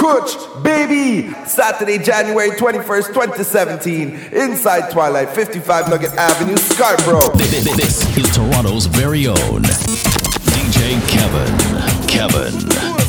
Coach, baby. Saturday, January 21st, 2017. Inside Twilight, 55 Nugget Avenue, Scarborough. This, this, this is Toronto's very own DJ Kevin. Kevin.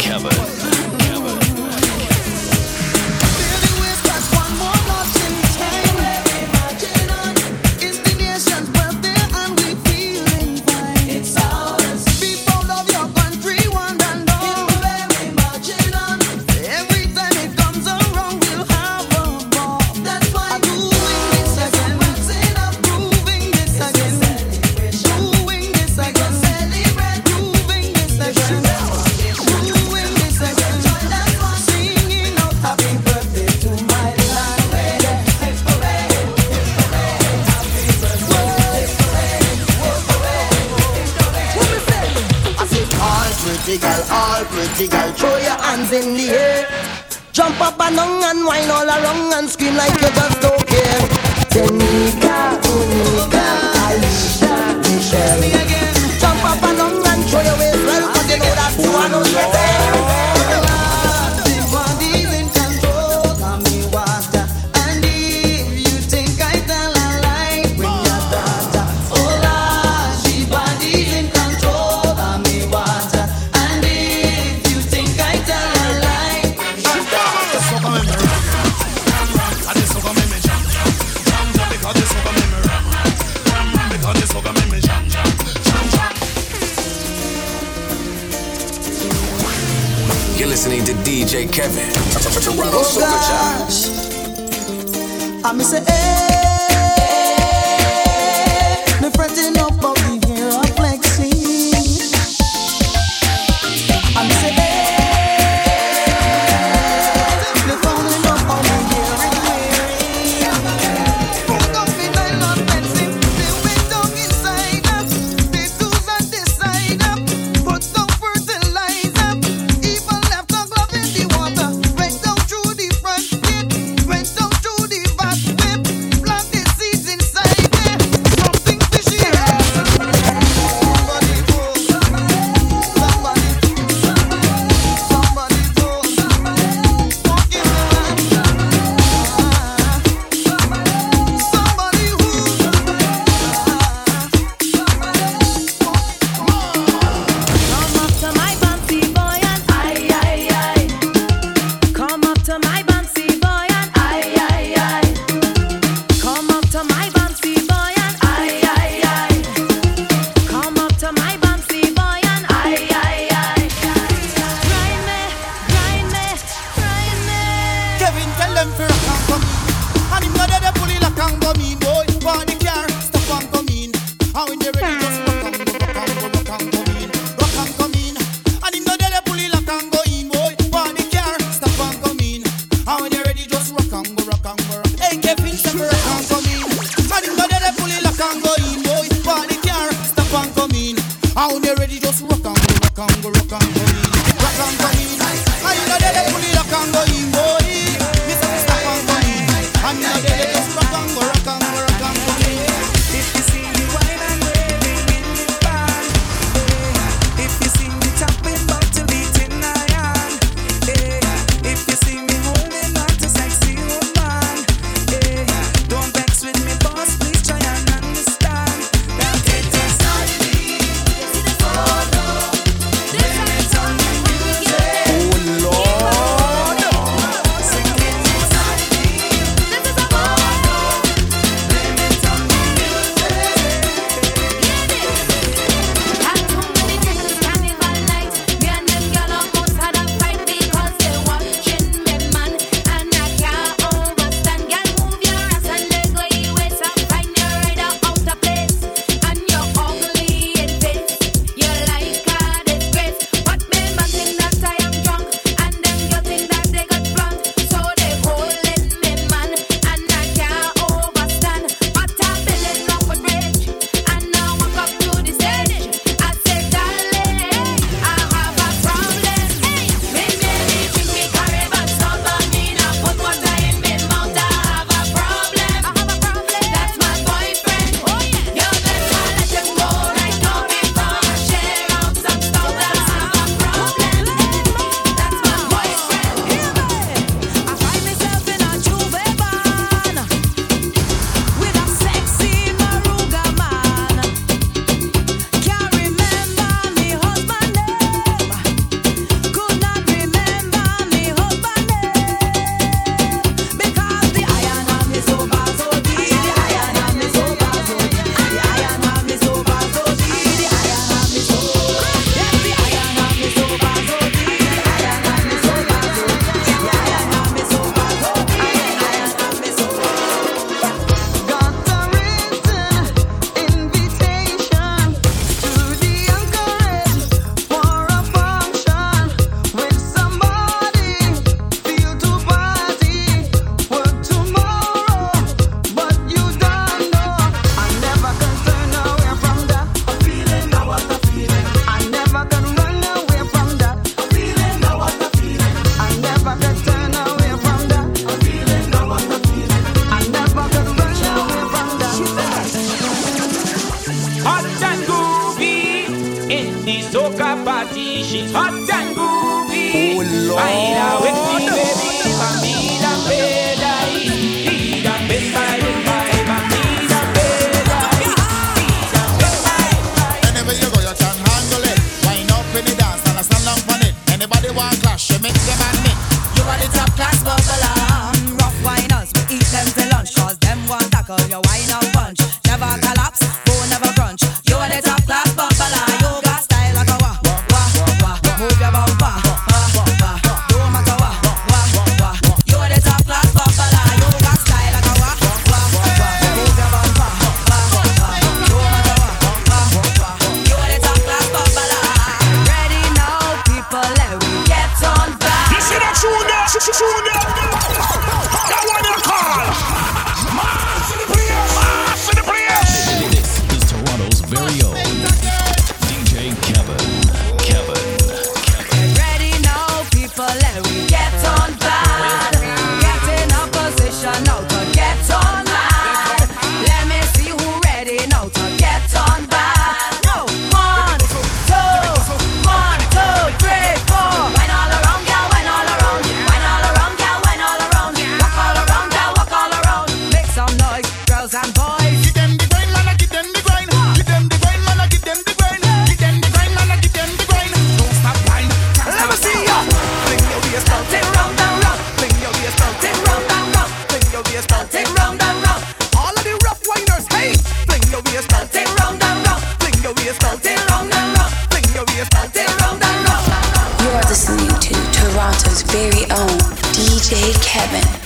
heaven.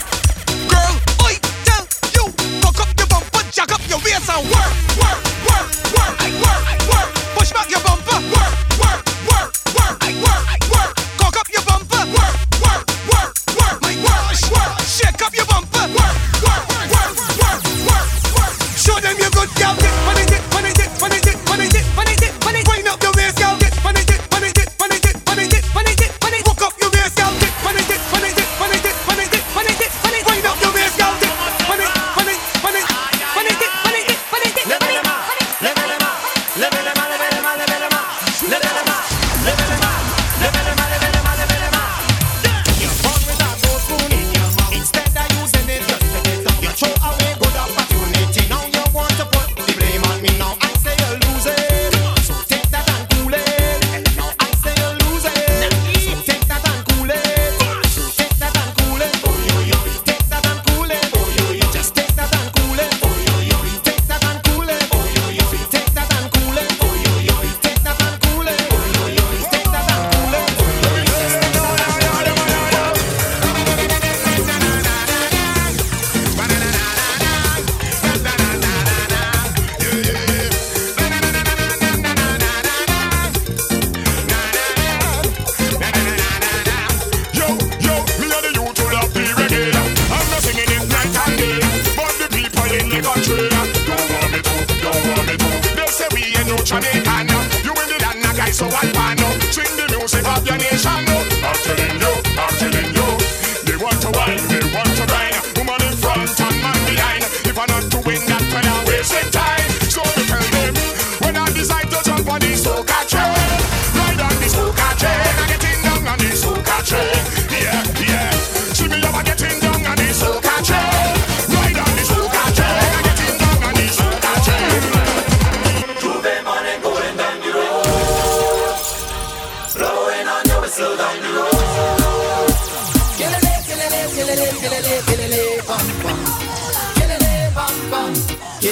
Oi,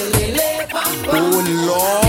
oh,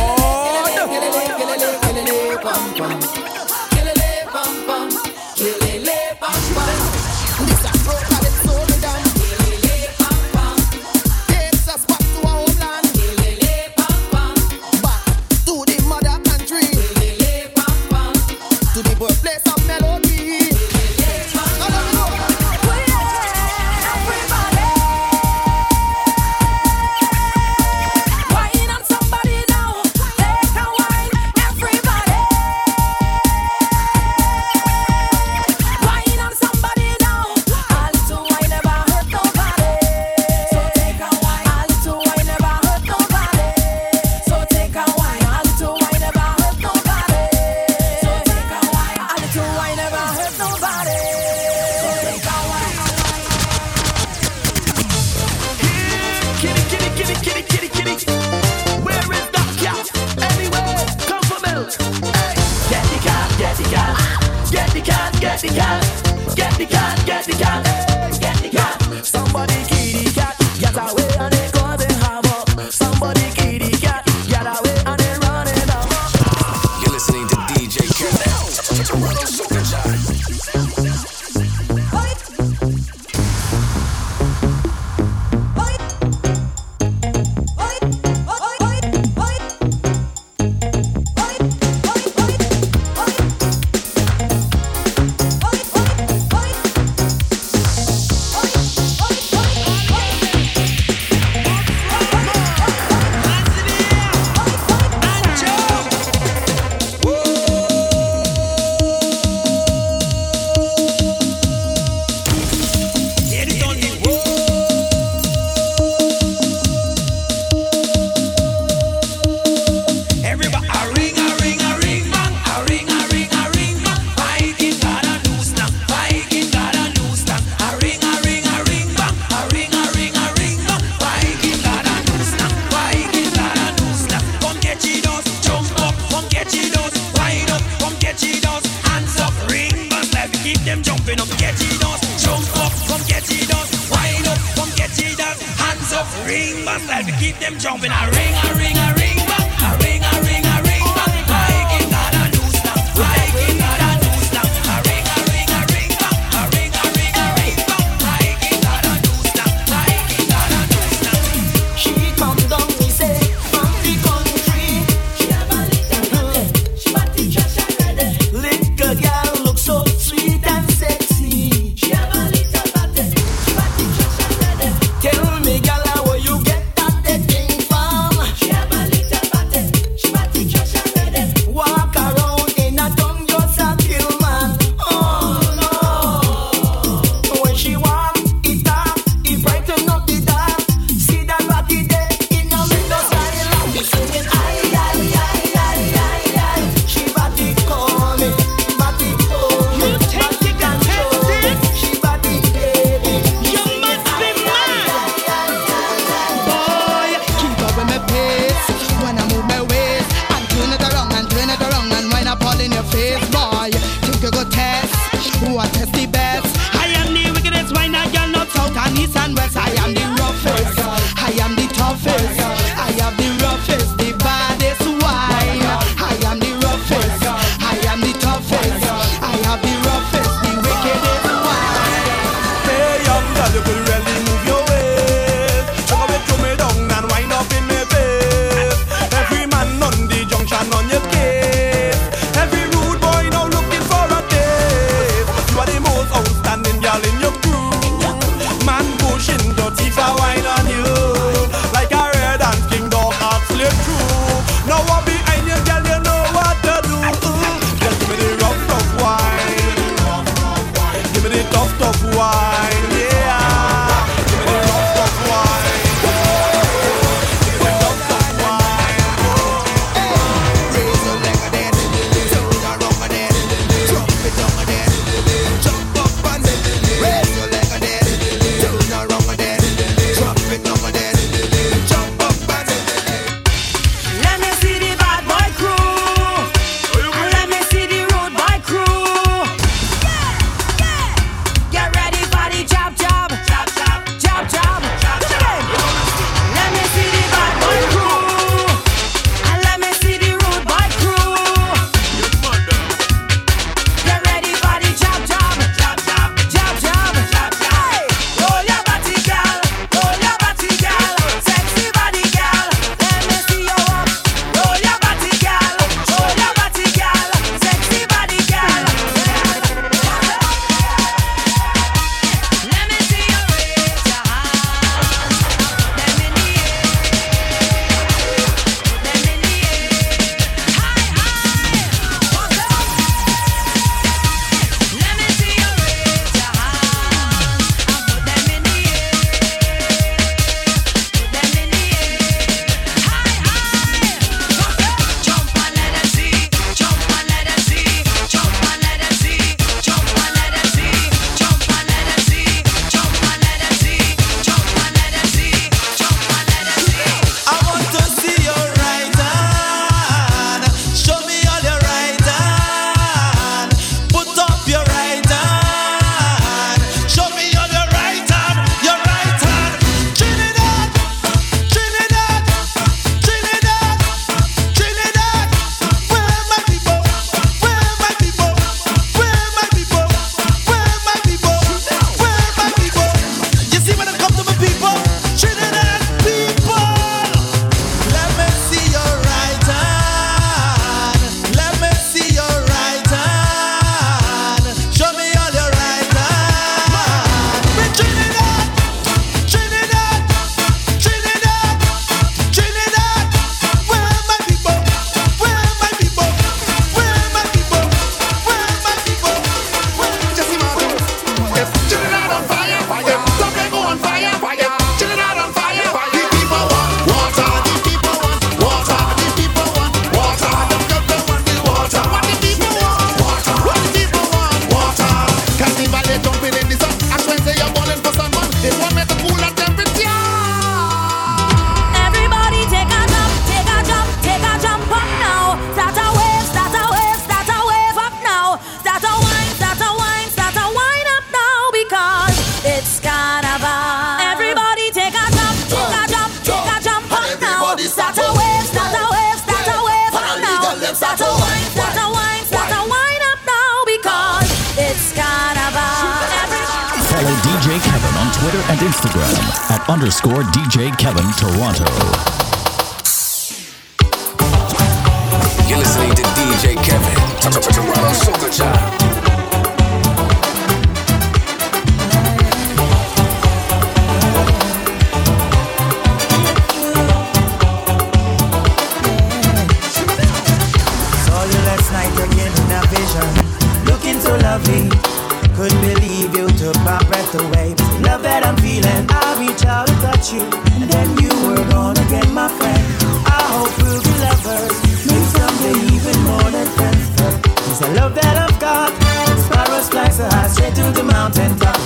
underscore DJ Kevin Toronto.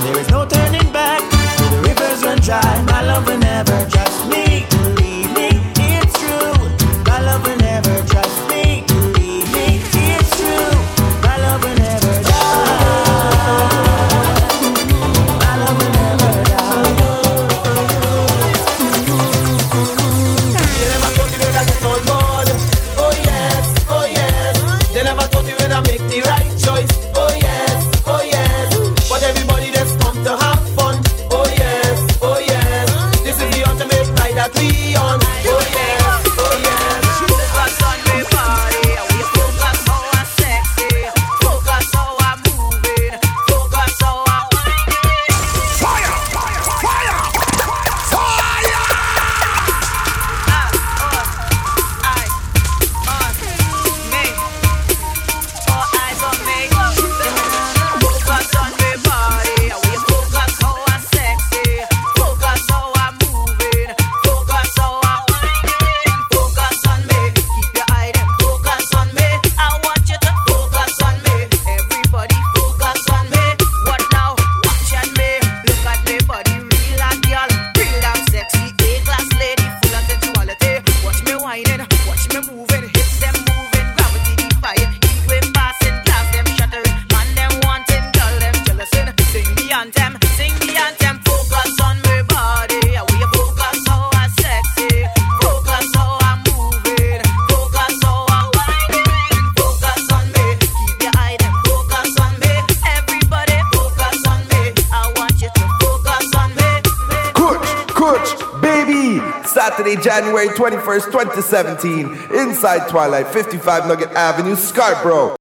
There is no January 21st, 2017, inside Twilight, 55 Nugget Avenue, Scarborough.